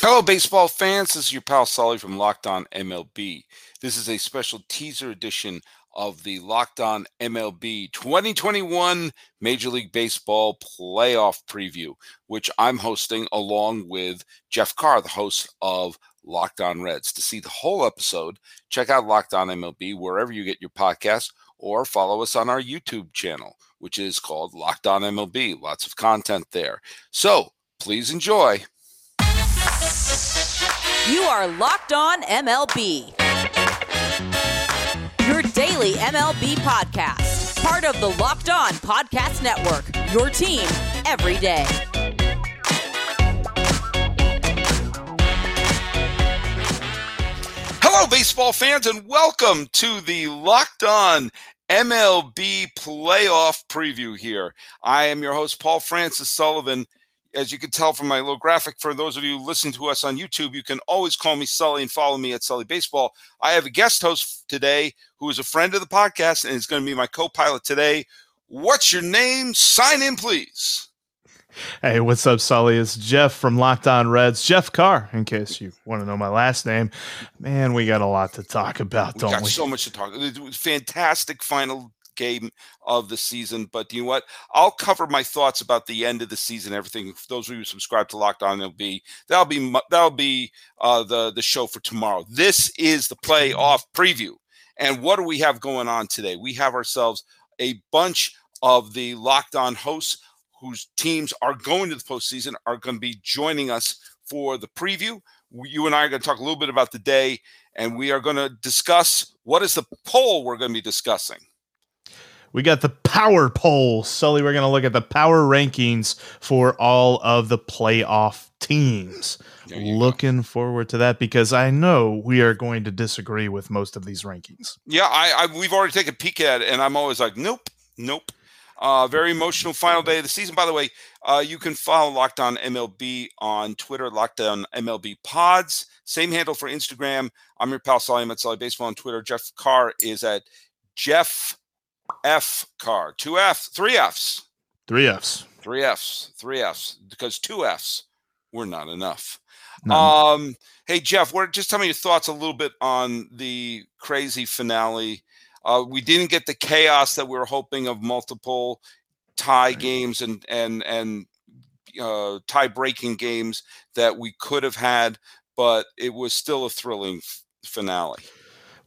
Hello, baseball fans. This is your pal Sully from Locked On MLB. This is a special teaser edition of the Locked On MLB 2021 Major League Baseball playoff preview, which I'm hosting along with Jeff Carr, the host of Locked On Reds. To see the whole episode, check out Locked On MLB wherever you get your podcasts or follow us on our YouTube channel, which is called Locked On MLB. Lots of content there. So please enjoy. You are Locked On MLB. Your daily MLB podcast. Part of the Locked On Podcast Network. Your team every day. Hello, baseball fans, and welcome to the Locked On MLB playoff preview here. I am your host, Paul Francis Sullivan as you can tell from my little graphic, for those of you listening to us on YouTube, you can always call me Sully and follow me at Sully Baseball. I have a guest host today who is a friend of the podcast and is going to be my co pilot today. What's your name? Sign in, please. Hey, what's up, Sully? It's Jeff from Locked On Reds. Jeff Carr, in case you want to know my last name. Man, we got a lot to talk about, we don't got we? so much to talk. It was fantastic final game of the season. But you know what? I'll cover my thoughts about the end of the season, everything. For those of you who subscribe to Locked On, it'll be that'll be that'll be uh, the the show for tomorrow. This is the playoff preview, and what do we have going on today? We have ourselves a bunch of the Locked On hosts whose teams are going to the postseason are going to be joining us for the preview. You and I are going to talk a little bit about the day, and we are going to discuss what is the poll we're going to be discussing. We got the power poll. Sully, we're going to look at the power rankings for all of the playoff teams. Looking go. forward to that because I know we are going to disagree with most of these rankings. Yeah, I, I we've already taken a peek at it, and I'm always like, nope, nope. Uh, very emotional final day of the season. By the way, uh, you can follow Locked On MLB on Twitter, Locked On MLB Pods. Same handle for Instagram. I'm your pal Sully. I'm at Sully Baseball on Twitter. Jeff Carr is at Jeff F car. Two F, three Fs. Three Fs. Three Fs. Three Fs. Because two Fs were not enough. Um, hey Jeff, what just tell me your thoughts a little bit on the crazy finale. Uh, we didn't get the chaos that we were hoping of multiple tie right. games and and and uh, tie breaking games that we could have had, but it was still a thrilling f- finale.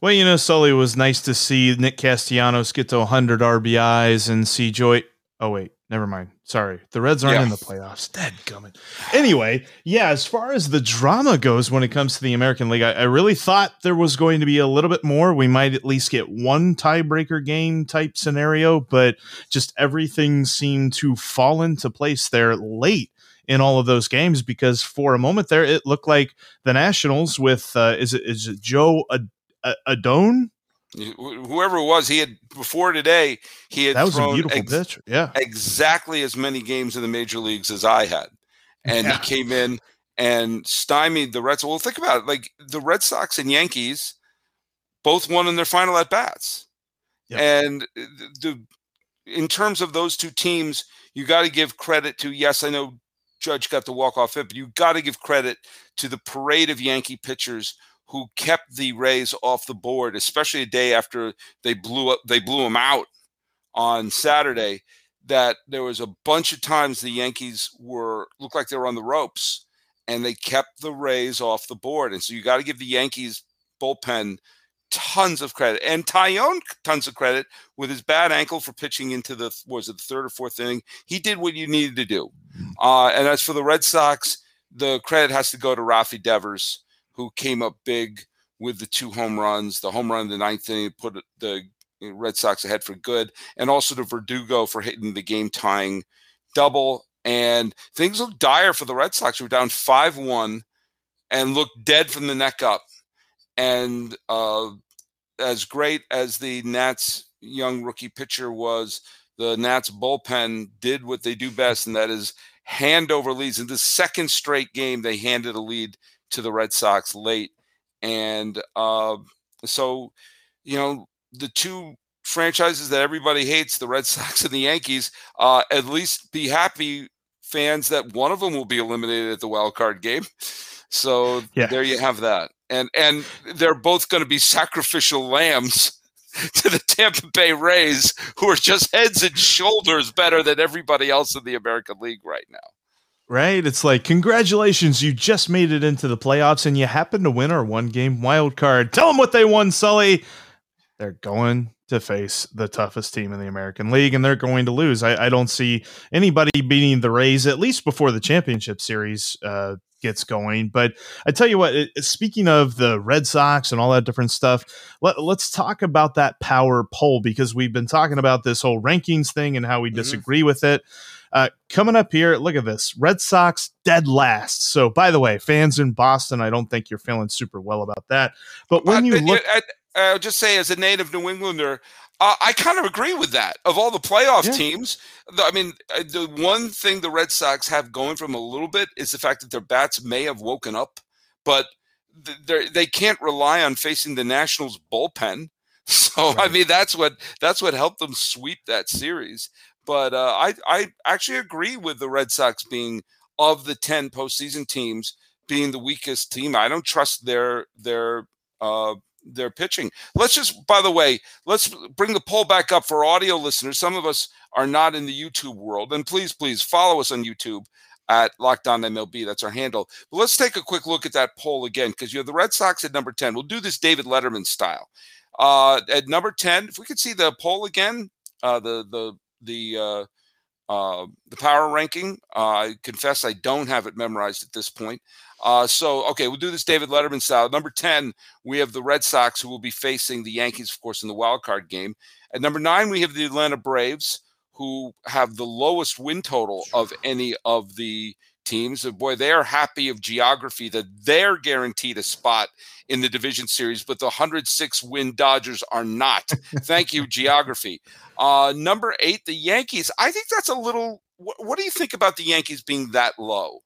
Well, you know, Sully was nice to see Nick Castellanos get to 100 RBIs and see Joy. Oh wait, never mind. Sorry, the Reds aren't yeah. in the playoffs. Dead gummit. Anyway, yeah. As far as the drama goes, when it comes to the American League, I, I really thought there was going to be a little bit more. We might at least get one tiebreaker game type scenario, but just everything seemed to fall into place there late in all of those games because for a moment there it looked like the Nationals with uh, is it is it Joe Adon? Whoever it was, he had before today. He had that was a beautiful ex- pitch. Yeah, exactly as many games in the major leagues as I had, and yeah. he came in and stymied the Reds. Well, think about it. Like the Red Sox and Yankees both won in their final at bats, yep. and the, the in terms of those two teams, you got to give credit to. Yes, I know Judge got the walk off hit, but you got to give credit to the parade of Yankee pitchers who kept the Rays off the board, especially a day after they blew up they blew them out on Saturday. That there was a bunch of times the Yankees were looked like they were on the ropes, and they kept the Rays off the board. And so you got to give the Yankees bullpen tons of credit, and Taillon tons of credit with his bad ankle for pitching into the was it the third or fourth inning. He did what you needed to do. Uh, and as for the Red Sox, the credit has to go to Rafi Devers who came up big with the two home runs, the home run in the ninth inning put the Red Sox ahead for good, and also to Verdugo for hitting the game tying double. And things look dire for the Red Sox. We're down 5 1 and look dead from the neck up. And uh, as great as the Nats young rookie pitcher was, the Nats bullpen did what they do best, and that is hand over leads. In the second straight game, they handed a lead to the Red Sox late. And uh, so, you know, the two franchises that everybody hates, the Red Sox and the Yankees, uh, at least be happy fans that one of them will be eliminated at the wild card game. So yeah. there you have that. And and they're both going to be sacrificial lambs to the Tampa Bay Rays, who are just heads and shoulders better than everybody else in the American League right now. Right? It's like, congratulations, you just made it into the playoffs and you happen to win our one game wild card. Tell them what they won, Sully. They're going to face the toughest team in the American League and they're going to lose. I, I don't see anybody beating the Rays, at least before the championship series uh, gets going. But I tell you what, it, speaking of the Red Sox and all that different stuff, let, us talk about that power poll because we've been talking about this whole rankings thing and how we mm-hmm. disagree with it. Uh, coming up here, look at this Red Sox dead last. So, by the way, fans in Boston, I don't think you're feeling super well about that. But when you look. I, I'll just say, as a native New Englander, uh, I kind of agree with that. Of all the playoff yeah. teams, I mean, uh, the one thing the Red Sox have going from a little bit is the fact that their bats may have woken up, but they can't rely on facing the Nationals bullpen. So right. I mean, that's what that's what helped them sweep that series. But uh, I I actually agree with the Red Sox being of the ten postseason teams being the weakest team. I don't trust their their uh, their pitching. Let's just, by the way, let's bring the poll back up for audio listeners. Some of us are not in the YouTube world, and please, please follow us on YouTube at Locked On MLB. That's our handle. But let's take a quick look at that poll again because you have the Red Sox at number 10. We'll do this David Letterman style. Uh, at number 10, if we could see the poll again, uh, the, the, the, uh, uh, the power ranking. Uh, I confess I don't have it memorized at this point. Uh, so, okay, we'll do this David Letterman style. Number 10, we have the Red Sox who will be facing the Yankees, of course, in the wild card game. At number nine, we have the Atlanta Braves who have the lowest win total of any of the teams. Boy, they are happy of geography that they're guaranteed a spot in the division series, but the 106 win Dodgers are not. Thank you, geography. Uh, number eight, the Yankees. I think that's a little. What do you think about the Yankees being that low?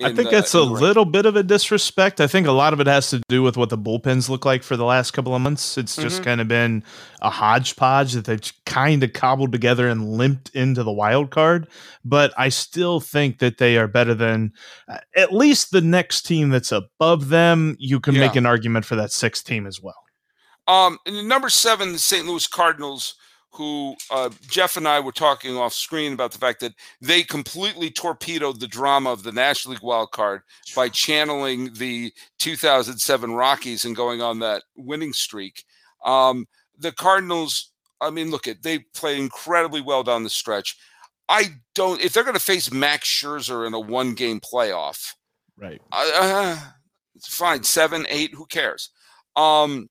I think the, it's a little bit of a disrespect. I think a lot of it has to do with what the bullpens look like for the last couple of months. It's just mm-hmm. kind of been a hodgepodge that they've kind of cobbled together and limped into the wild card. But I still think that they are better than uh, at least the next team that's above them. You can yeah. make an argument for that sixth team as well. Um, number seven, the St. Louis Cardinals who uh, Jeff and I were talking off screen about the fact that they completely torpedoed the drama of the National League wild card by channeling the 2007 Rockies and going on that winning streak. Um, the Cardinals, I mean, look at they played incredibly well down the stretch. I don't if they're going to face Max Scherzer in a one game playoff, right? Uh, it's fine, seven, eight, who cares? Um,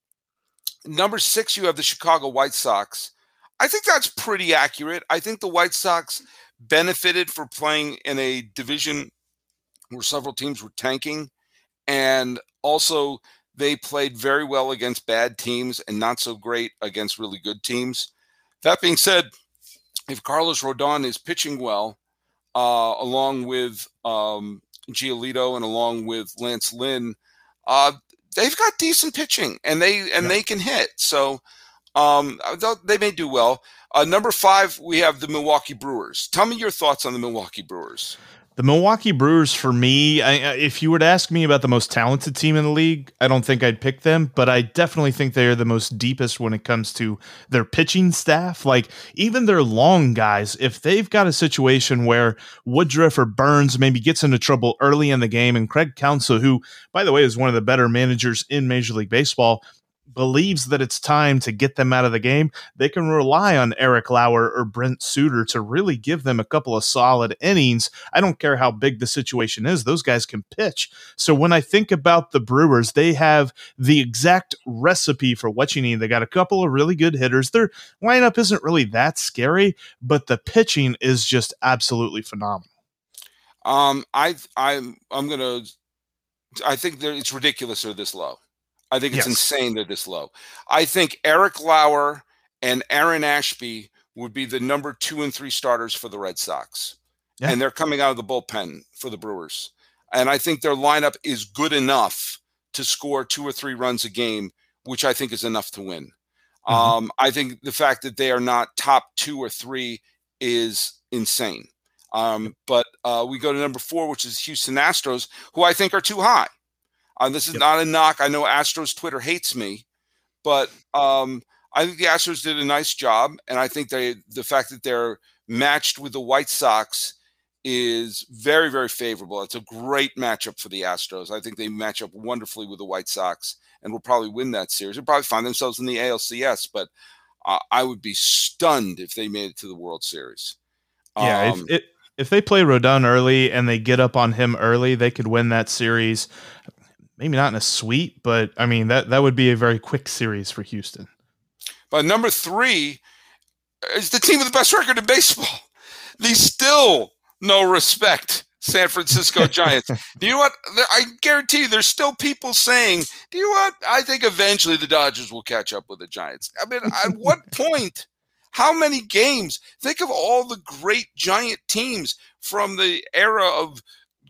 number six, you have the Chicago White Sox I think that's pretty accurate. I think the White Sox benefited for playing in a division where several teams were tanking. And also, they played very well against bad teams and not so great against really good teams. That being said, if Carlos Rodon is pitching well, uh, along with um, Giolito and along with Lance Lynn, uh, they've got decent pitching and they and yeah. they can hit. So um, they may do well. Uh, number five, we have the Milwaukee Brewers. Tell me your thoughts on the Milwaukee Brewers. The Milwaukee Brewers, for me, I, if you were to ask me about the most talented team in the league, I don't think I'd pick them, but I definitely think they are the most deepest when it comes to their pitching staff. Like, even their long guys, if they've got a situation where Woodruff or Burnes maybe gets into trouble early in the game, and Craig Counsell, who, by the way, is one of the better managers in Major League Baseball, believes that it's time to get them out of the game, they can rely on Eric Lauer or Brent Suter to really give them a couple of solid innings. I don't care how big the situation is, those guys can pitch. So when I think about the Brewers, they have the exact recipe for what you need. They got a couple of really good hitters. Their lineup isn't really that scary, but the pitching is just absolutely phenomenal. Um, I I'm I'm gonna I think that it's ridiculous they're this low. I think it's yes. insane they're this low. I think Eric Lauer and Aaron Ashby would be the number two and three starters for the Red Sox. Yeah. And they're coming out of the bullpen for the Brewers. And I think their lineup is good enough to score two or three runs a game, which I think is enough to win. Mm-hmm. Um, I think the fact that they are not top two or three is insane. Um, but uh, we go to number four, which is Houston Astros, who I think are too high. Uh, this is yep. not a knock. I know Astros Twitter hates me, but um, I think the Astros did a nice job, and I think they the fact that they're matched with the White Sox is very very favorable. It's a great matchup for the Astros. I think they match up wonderfully with the White Sox, and will probably win that series. They'll probably find themselves in the ALCS, but uh, I would be stunned if they made it to the World Series. Yeah, um, if, if they play Rodon early and they get up on him early, they could win that series. Maybe not in a sweep, but I mean that that would be a very quick series for Houston. But number three is the team with the best record in baseball. They still no respect San Francisco Giants. do you know what? I guarantee you, there's still people saying, "Do you know what? I think eventually the Dodgers will catch up with the Giants." I mean, at what point? How many games? Think of all the great giant teams from the era of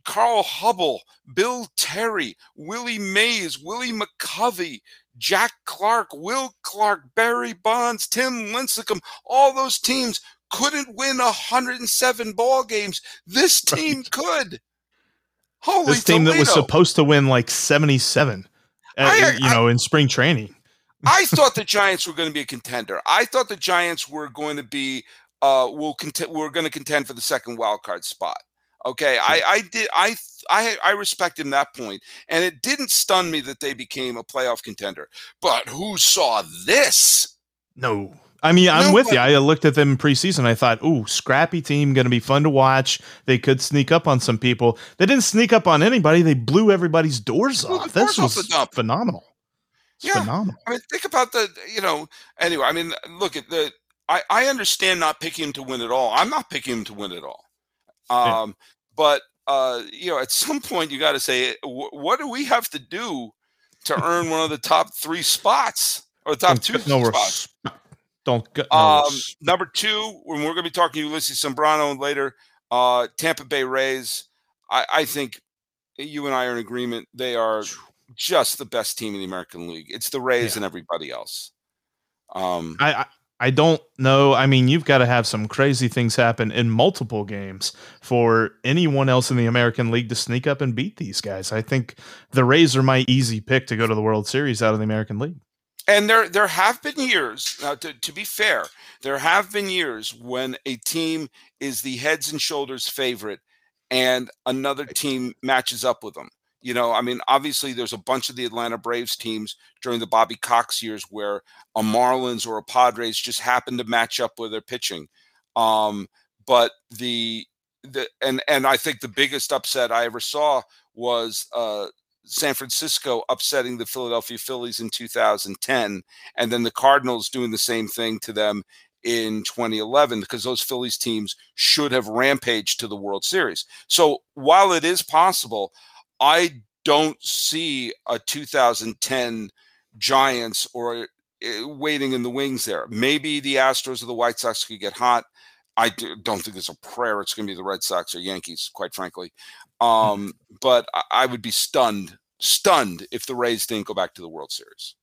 Carl Hubbell, Bill Terry, Willie Mays, Willie McCovey, Jack Clark, Will Clark, Barry Bonds, Tim Lincecum, all those teams couldn't win 107 ball games. This team right. could. Holy this team Toledo. that was supposed to win like 77, uh, I, you know, in spring training. I thought the Giants were going to be a contender. I thought the Giants were going to be uh will cont- we're going to contend for the second wild card spot. Okay, I I did I I I respect him that point, and it didn't stun me that they became a playoff contender. But who saw this? No. I mean, I'm no, with you. I looked at them preseason. I thought, "Ooh, scrappy team, going to be fun to watch. They could sneak up on some people. They didn't sneak up on anybody. They blew everybody's doors off. This was phenomenal yeah. phenomenal. I mean, think about the, you know, anyway, I mean, look at the, I, I understand not picking him to win at all. I'm not picking him to win at all. Um, yeah. But, uh, you know, at some point you got to say, what do we have to do to earn one of the top three spots or the top two no spots? Don't get no um, number two, when we're going to be talking to Ulysses Sembrano later, uh, Tampa Bay Rays. I, I think you and I are in agreement. They are just the best team in the American League. It's the Rays yeah. and everybody else. Um, I, I don't know. I mean, you've got to have some crazy things happen in multiple games for anyone else in the American League to sneak up and beat these guys. I think the Rays are my easy pick to go to the World Series out of the American League. And there there have been years, now to, to be fair, there have been years when a team is the heads and shoulders favorite and another team matches up with them. You know, I mean, obviously, there's a bunch of the Atlanta Braves teams during the Bobby Cox years where a Marlins or a Padres just happened to match up with their pitching. Um, but the the and and I think the biggest upset I ever saw was uh, San Francisco upsetting the Philadelphia Phillies in 2010, and then the Cardinals doing the same thing to them in 2011 because those Phillies teams should have rampaged to the World Series. So while it is possible, I don't see a 2010 Giants or eh, waiting in the wings there. Maybe the Astros or the White Sox could get hot. I don't think there's a prayer it's going to be the Red Sox or Yankees, quite frankly. Um, but I would be stunned, stunned if the Rays didn't go back to the World Series.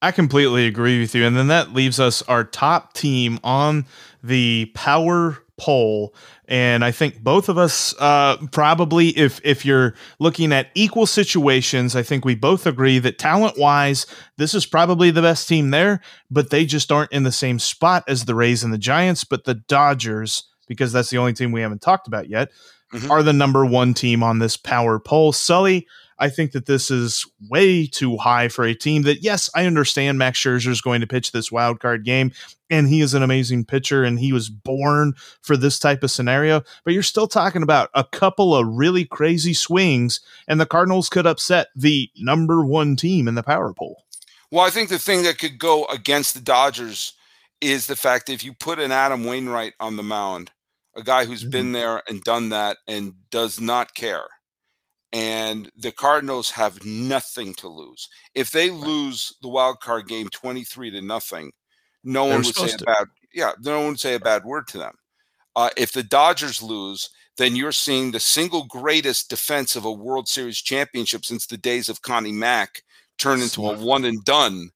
I completely agree with you. And then that leaves us our top team on the power poll. And i think both of us uh, probably if if you're looking at equal situations i think we both agree that talent wise this is probably the best team there but they just aren't in the same spot as the rays and the giants. But the dodgers because that's the only team we haven't talked about yet mm-hmm. are the number one team on this power poll. Sully I think that this is way too high for a team that, yes, I understand Max Scherzer is going to pitch this wild card game, and he is an amazing pitcher, and he was born for this type of scenario. But you're still talking about a couple of really crazy swings, and the Cardinals could upset the number one team in the power poll. Well, I think the thing that could go against the Dodgers is the fact that if you put an Adam Wainwright on the mound, a guy who's mm-hmm. been there and done that and does not care and the Cardinals have nothing to lose. If they lose the wild card game 23 to nothing, no one would say a bad yeah, no one would say a bad word to them. Uh, if the Dodgers lose, then you're seeing the single greatest defense of a World Series championship since the days of Connie Mack turn into a one and done.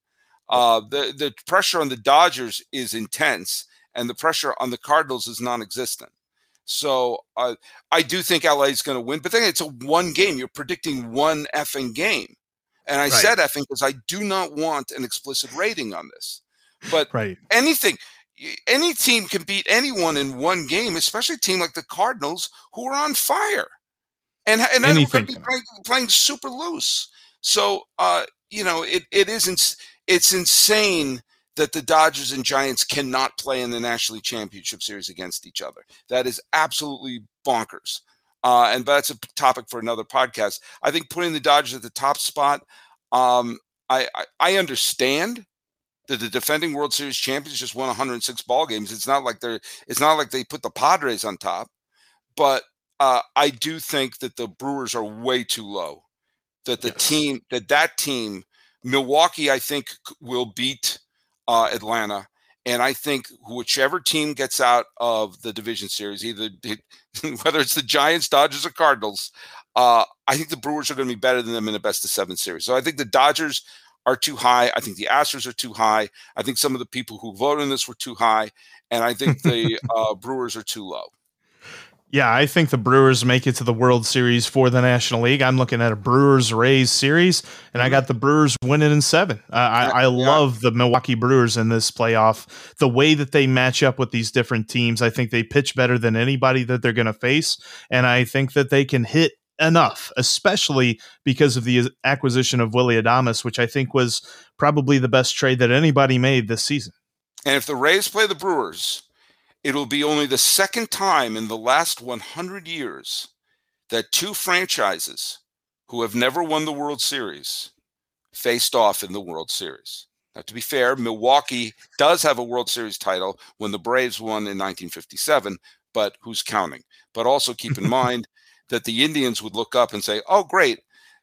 Uh, the the pressure on the Dodgers is intense, and the pressure on the Cardinals is non-existent. So uh, I do think LA is going to win, but then it's a one game. You're predicting one effing game. And I right. said effing because I do not want an explicit rating on this. But right. anything, any team can beat anyone in one game, especially a team like the Cardinals who are on fire. And, and then we're going to be playing, playing, super loose. So, uh, you know, it, it isn't, it's insane that the Dodgers and Giants cannot play in the National League Championship Series against each other. That is absolutely bonkers. Uh, and that's a topic for another podcast. I think putting the Dodgers at the top spot, um, I, I, I understand that the defending World Series champions just won 106 ball games. It's not like they're it's not like they put the Padres on top, but uh, I do think that the Brewers are way too low. That the yes. team that that team Milwaukee, I think, will beat uh, Atlanta. And I think whichever team gets out of the division series, either whether it's the Giants, Dodgers, or Cardinals, uh, I think the Brewers are going to be better than them in the best of seven series. So I think the Dodgers are too high. I think the Astros are too high. I think some of the people who voted on this were too high, and I think the uh, Brewers are too low. Yeah, I think the Brewers make it to the World Series for the National League. I'm looking at a Brewers Rays series, and I mm-hmm. got the Brewers winning in seven. Uh, I, I love the Milwaukee Brewers in this playoff. The way that they match up with these different teams, I think they pitch better than anybody that they're going to face, and I think that they can hit enough, especially because of the acquisition of Willie Adames, which I think was probably the best trade that anybody made this season. And if the Rays play the Brewers, It'll be only the second time in the last 100 years that two franchises who have never won the World Series faced off in the World Series. Now, to be fair, Milwaukee does have a World Series title when the Braves won in 1957, but who's counting? But also keep in mind that the Indians would look up and say, oh, great,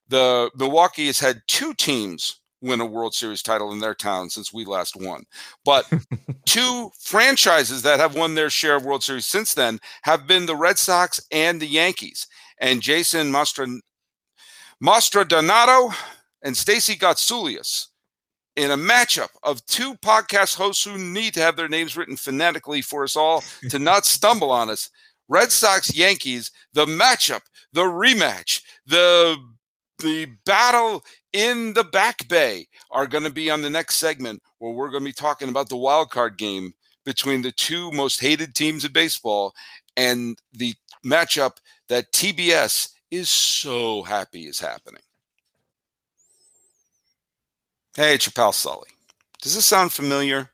the Milwaukee has had two teams win a World Series title in their town since we last won. But two franchises that have won their share of World Series since then have been the Red Sox and the Yankees. And Jason Mastra- Donato and Stacey Gotsulias in a matchup of two podcast hosts who need to have their names written phonetically for us all to not stumble on us. Red Sox Yankees, the matchup, the rematch, the the battle in the back bay are going to be on the next segment where we're going to be talking about the wild card game between the two most hated teams in baseball and the matchup that TBS is so happy is happening. Hey, it's your pal Sully. Does this sound familiar?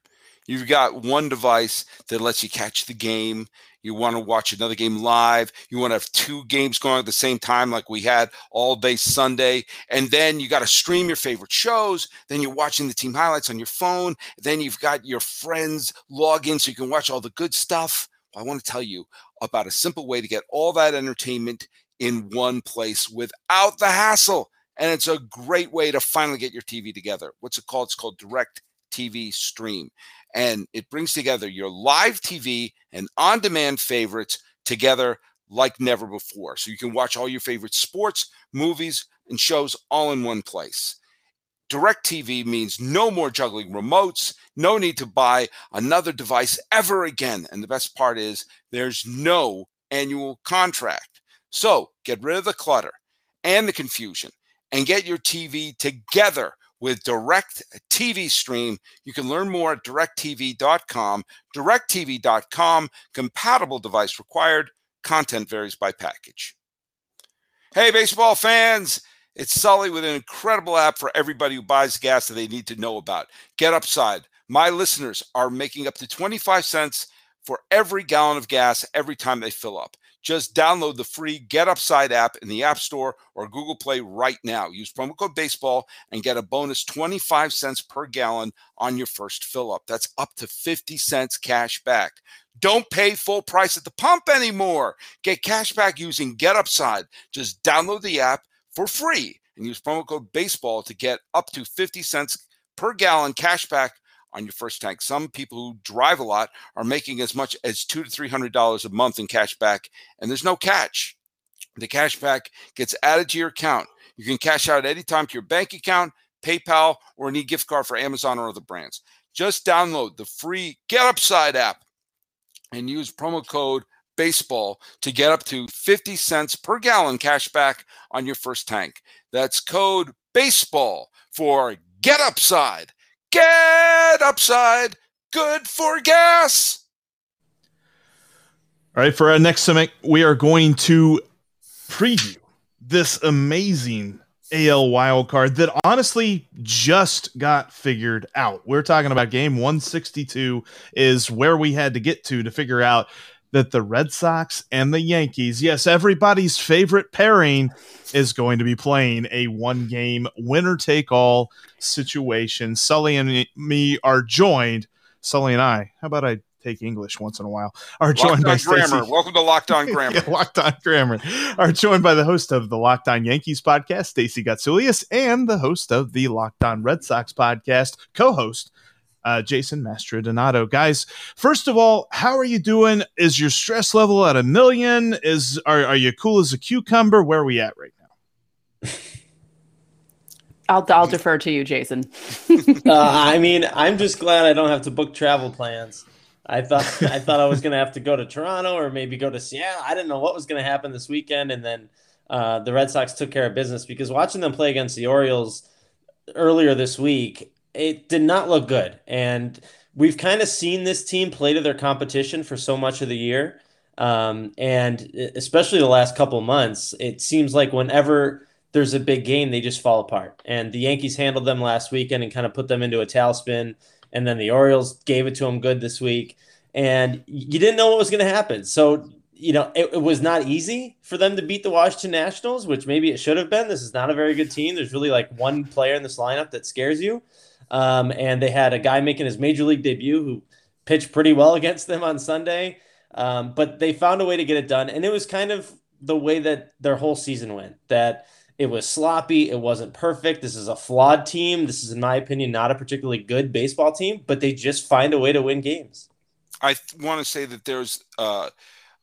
You've got one device that lets you catch the game you want to watch another game live, you want to have two games going at the same time, like we had all day Sunday, and then you got to stream your favorite shows. Then you're watching the team highlights on your phone. Then you've got your friends log in so you can watch all the good stuff. I want to tell you about a simple way to get all that entertainment in one place without the hassle. And it's a great way to finally get your TV together. What's it called? It's called Direct TV Stream and it brings together your live TV and on demand favorites together like never before. So you can watch all your favorite sports, movies, and shows all in one place. Direct TV means no more juggling remotes, no need to buy another device ever again. And the best part is there's no annual contract. So get rid of the clutter and the confusion and get your TV together with Direct TV Stream. You can learn more at directtv.com. Directtv.com, compatible device required. Content varies by package. Hey, baseball fans. It's Sully with an incredible app for everybody who buys gas that they need to know about. Get Upside. My listeners are making up to 25 cents for every gallon of gas every time they fill up. Just download the free Get Upside app in the App Store or Google Play right now. Use promo code baseball and get a bonus 25 cents per gallon on your first fill up. That's up to 50 cents cash back. Don't pay full price at the pump anymore. Get cash back using Get Upside. Just download the app for free and use promo code baseball to get up to 50 cents per gallon cash back on your first tank. Some people who drive a lot are making as much as two to three hundred dollars a month in cash back, and there's no catch. The cash back gets added to your account. You can cash out anytime to your bank account, PayPal, or any gift card for Amazon or other brands. Just download the free Get Upside app and use promo code baseball to get up to 50 cents per gallon cash back on your first tank. That's code baseball for Get Upside Get upside. Good for gas. All right, for our next segment, we are going to preview this amazing AL wild card that honestly just got figured out. We're talking about game 162 is where we had to get to to figure out that the Red Sox and the Yankees, yes, everybody's favorite pairing, is going to be playing a one game winner take all situation. Sully and me are joined. Sully and I, how about I take English once in a while, are joined by Grammar. Welcome to Locked On Grammar. yeah, Locked On Grammar. Are joined by the host of the Locked On Yankees podcast, Stacey Gotsulias, and the host of the Locked On Red Sox podcast, co host uh, Jason Mastrodonato. Guys, first of all, how are you doing? Is your stress level at a million? Is are, are you cool as a cucumber? Where are we at right now? I'll, I'll defer to you, Jason. uh, I mean, I'm just glad I don't have to book travel plans. I thought I thought I was going to have to go to Toronto or maybe go to Seattle. I didn't know what was going to happen this weekend, and then uh, the Red Sox took care of business because watching them play against the Orioles earlier this week, it did not look good. And we've kind of seen this team play to their competition for so much of the year. Um, and especially the last couple months, it seems like whenever there's a big game, they just fall apart. And the Yankees handled them last weekend and kind of put them into a tailspin. And then the Orioles gave it to them good this week. And you didn't know what was going to happen. So, you know, it, it, was not easy for them to beat the Washington Nationals, which maybe it should have been. This is not a very good team. There's really like one player in this lineup that scares you. Um, and they had a guy making his major league debut who pitched pretty well against them on Sunday. Um, but they found a way to get it done. And it was kind of the way that their whole season went that it was sloppy. It wasn't perfect. This is a flawed team. This is, in my opinion, not a particularly good baseball team, but they just find a way to win games. I th- want to say that there's uh,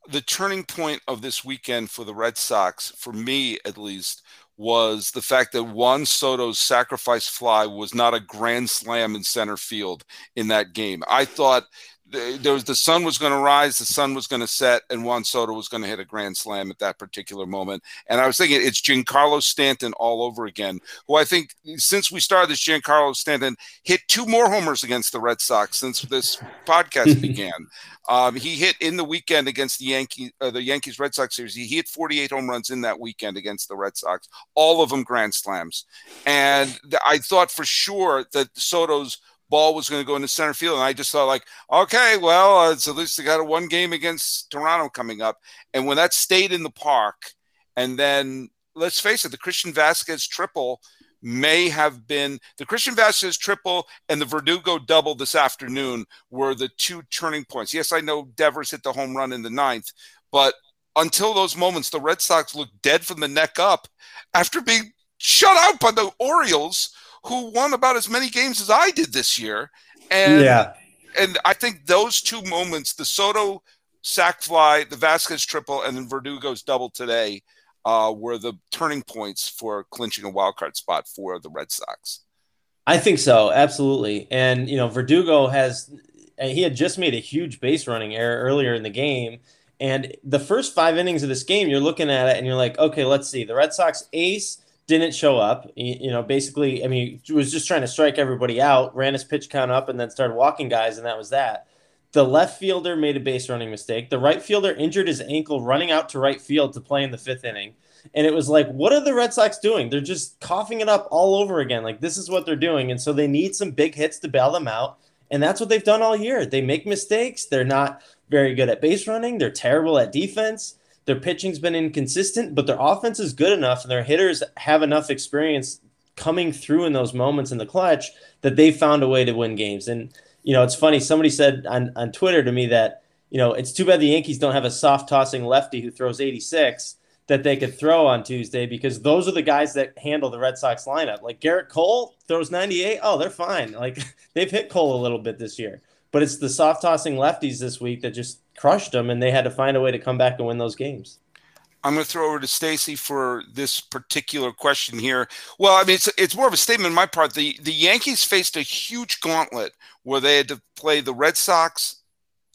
the turning point of this weekend for the Red Sox, for me at least, was the fact that Juan Soto's sacrifice fly was not a grand slam in center field in that game. I thought there was the sun was going to rise, the sun was going to set, and Juan Soto was going to hit a grand slam at that particular moment. And I was thinking it's Giancarlo Stanton all over again, who I think since we started this, Giancarlo Stanton hit two more homers against the Red Sox since this podcast began. Um, he hit in the weekend against the Yankee, uh, the Yankees Red Sox series. He hit 48 home runs in that weekend against the Red Sox, all of them grand slams. And I thought for sure that Soto's ball was going to go into center field. And I just thought, like, okay, well, it's at least they got a one game against Toronto coming up. And when that stayed in the park, and then let's face it, the Christian Vazquez triple may have been the Christian Vazquez triple and the Verdugo double this afternoon were the two turning points. Yes, I know Devers hit the home run in the ninth, but until those moments, the Red Sox looked dead from the neck up after being shut out by the Orioles, who won about as many games as I did this year. And yeah. and I think those two moments, the Soto sac fly, the Vazquez triple, and then Verdugo's double today, uh, were the turning points for clinching a wild card spot for the Red Sox. I think so, absolutely. And you know, Verdugo has he had just made a huge base running error earlier in the game. And the first five innings of this game, you're looking at it and you're like, okay, let's see. The Red Sox ace didn't show up. You know, basically, I mean, was just trying to strike everybody out, ran his pitch count up, and then started walking guys, and that was that. The left fielder made a base running mistake. The right fielder injured his ankle running out to right field to play in the fifth inning. And it was like, what are the Red Sox doing? They're just coughing it up all over again. Like, this is what they're doing. And so they need some big hits to bail them out. And that's what they've done all year. They make mistakes. They're not very good at base running. They're terrible at defense. Their pitching's been inconsistent, but their offense is good enough and their hitters have enough experience coming through in those moments in the clutch that they found a way to win games. And, you know, it's funny. Somebody said on, on Twitter to me that, you know, it's too bad the Yankees don't have a soft tossing lefty who throws 86 that they could throw on Tuesday because those are the guys that handle the Red Sox lineup. Like Gerrit Cole throws 98. Oh, they're fine. Like they've hit Cole a little bit this year. But it's the soft tossing lefties this week that just crushed them and they had to find a way to come back and win those games. I'm going to throw over to Stacey for this particular question here. Well, I mean, it's it's more of a statement on my part. The the Yankees faced a huge gauntlet where they had to play the Red Sox,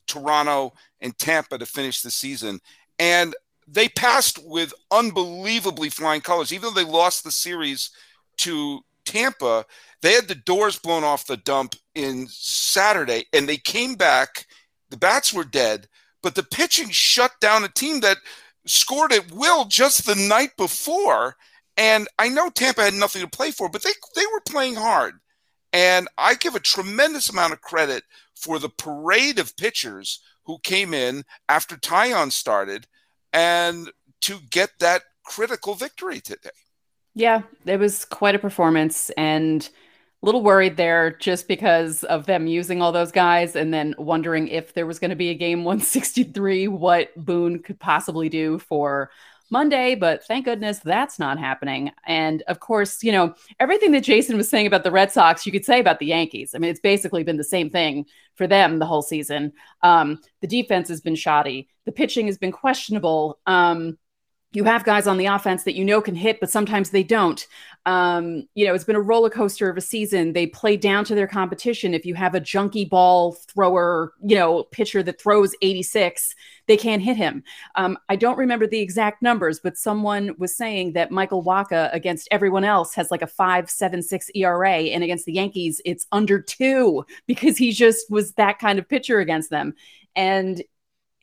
Toronto, and Tampa to finish the season, and they passed with unbelievably flying colors. Even though they lost the series to Tampa, they had the doors blown off the dump in Saturday, and they came back. The bats were dead, but the pitching shut down a team that scored at will just the night before. And I know Tampa had nothing to play for, but they they were playing hard. And I give a tremendous amount of credit for the parade of pitchers who came in after Taillon started and to get that critical victory today. Yeah, it was quite a performance and little worried there just because of them using all those guys and then wondering if there was going to be a game 163, what Boone could possibly do for Monday, but thank goodness that's not happening. And of course, you know, everything that Jason was saying about the Red Sox, you could say about the Yankees. I mean, it's basically been the same thing for them the whole season. Um, the defense has been shoddy, the pitching has been questionable. Um, you have guys on the offense that you know can hit, but sometimes they don't. Um, you know, it's been a roller coaster of a season. They play down to their competition. If you have a junky ball thrower, you know, pitcher that throws 86, they can't hit him. Um, I don't remember the exact numbers, but someone was saying that Michael Wacha against everyone else has like a five, seven, six ERA, and against the Yankees, it's under two because he just was that kind of pitcher against them. And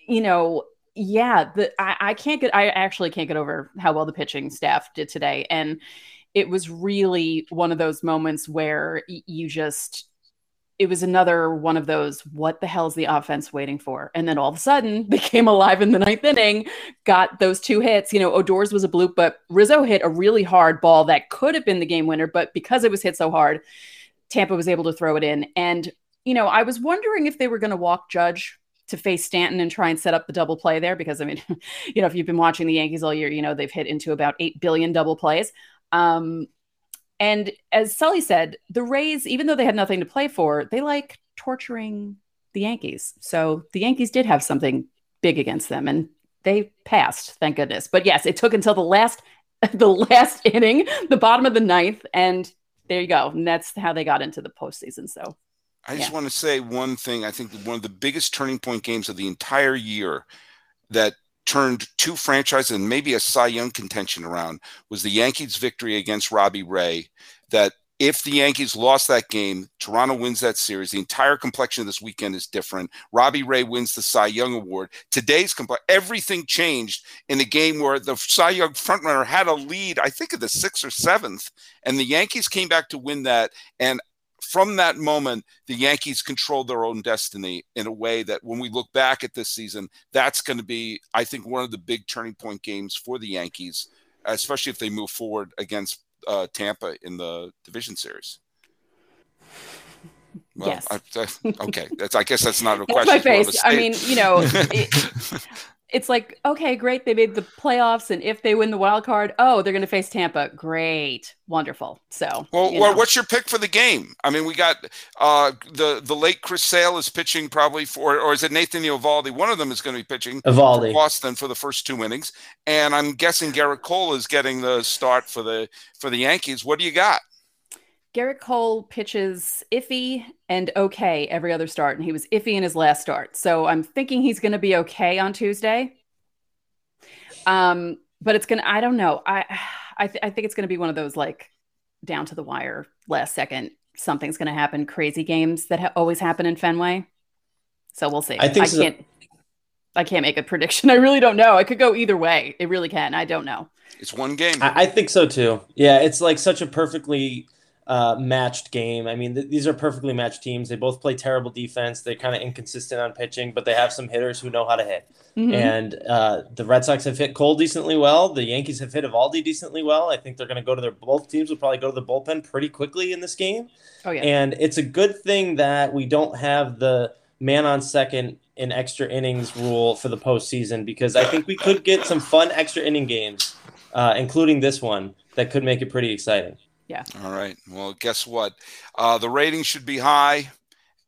you know, yeah, the I, I can't get I actually can't get over how well the pitching staff did today. And it was really one of those moments where you just it was another one of those what the hell is the offense waiting for and then all of a sudden they came alive in the ninth inning got those two hits you know Torres was a bloop but rizzo hit a really hard ball that could have been the game winner but because it was hit so hard tampa was able to throw it in and you know i was wondering if they were going to walk judge to face Stanton and try and set up the double play there because I mean, you know, if you've been watching the Yankees all year, you know they've hit into about eight billion double plays. Um, and as Sully said, the Rays, even though they had nothing to play for, they like torturing the Yankees. So the Yankees did have something big against them, and they passed, thank goodness. But yes, it took until the last the last inning, the bottom of the ninth, and there you go. And that's how they got into the postseason. So I just yeah. want to say one thing. I think one of the biggest turning point games of the entire year that turned two franchises and maybe a Cy Young contention around was the Yankees' victory against Robbie Ray. That if the Yankees lost that game, Toronto wins that series. The entire complexion of this weekend is different. Robbie Ray wins the Cy Young Award. Today's compl- everything changed in a game where the Cy Young frontrunner had a lead, I think, of the sixth or seventh, and the Yankees came back to win that. And from that moment, the Yankees controlled their own destiny in a way that when we look back at this season, that's going to be, I think, one of the big turning point games for the Yankees, especially if they move forward against uh, Tampa in the division series. Well, yes. I, I, okay. That's. I guess that's not a question. My face. I mean, you know, it, it's like, okay, great. They made the playoffs. And if they win the wild card, oh, they're going to face Tampa. Great. Wonderful. So, well, well what's your pick for the game? I mean, we got uh, the, the late Chris Sale is pitching probably for, or is it Nathan Eovaldi? One of them is going to be pitching Eovaldi. for Boston for the first two innings. And I'm guessing Gerrit Cole is getting the start for the, for the Yankees. What do you got? Gerrit Cole pitches iffy and okay every other start, and he was iffy in his last start. So I'm thinking he's going to be okay on Tuesday. Um, but it's gonna. I don't know. I I, th- I think it's going to be one of those like down to the wire, last second, something's going to happen. Crazy games that ha- always happen in Fenway. So we'll see. I think I so. can't. I can't make a prediction. I really don't know. I could go either way. It really can. I don't know. It's one game. I, I think so too. Yeah, it's like such a perfectly uh, matched game. I mean, th- these are perfectly matched teams. They both play terrible defense. They're kind of inconsistent on pitching, but they have some hitters who know how to hit. Mm-hmm. And uh, the Red Sox have hit Cole decently well. The Yankees have hit Eovaldi decently well. I think they're going to go to their both teams will probably go to the bullpen pretty quickly in this game. Oh yeah. And it's a good thing that we don't have the man on second in extra innings rule for the postseason because I think we could get some fun extra inning games, uh, including this one, that could make it pretty exciting. Yeah. All right. Well, guess what? Uh, the ratings should be high,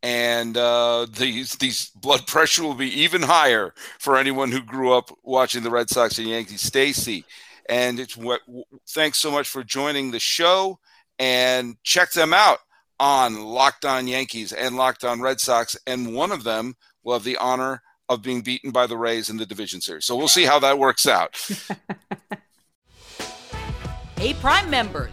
and uh, these these blood pressure will be even higher for anyone who grew up watching the Red Sox and Yankees. Stacey, and it's what. Thanks so much for joining the show, and check them out on Locked On Yankees and Locked On Red Sox, and one of them will have the honor of being beaten by the Rays in the division series. So we'll see how that works out. hey, Prime members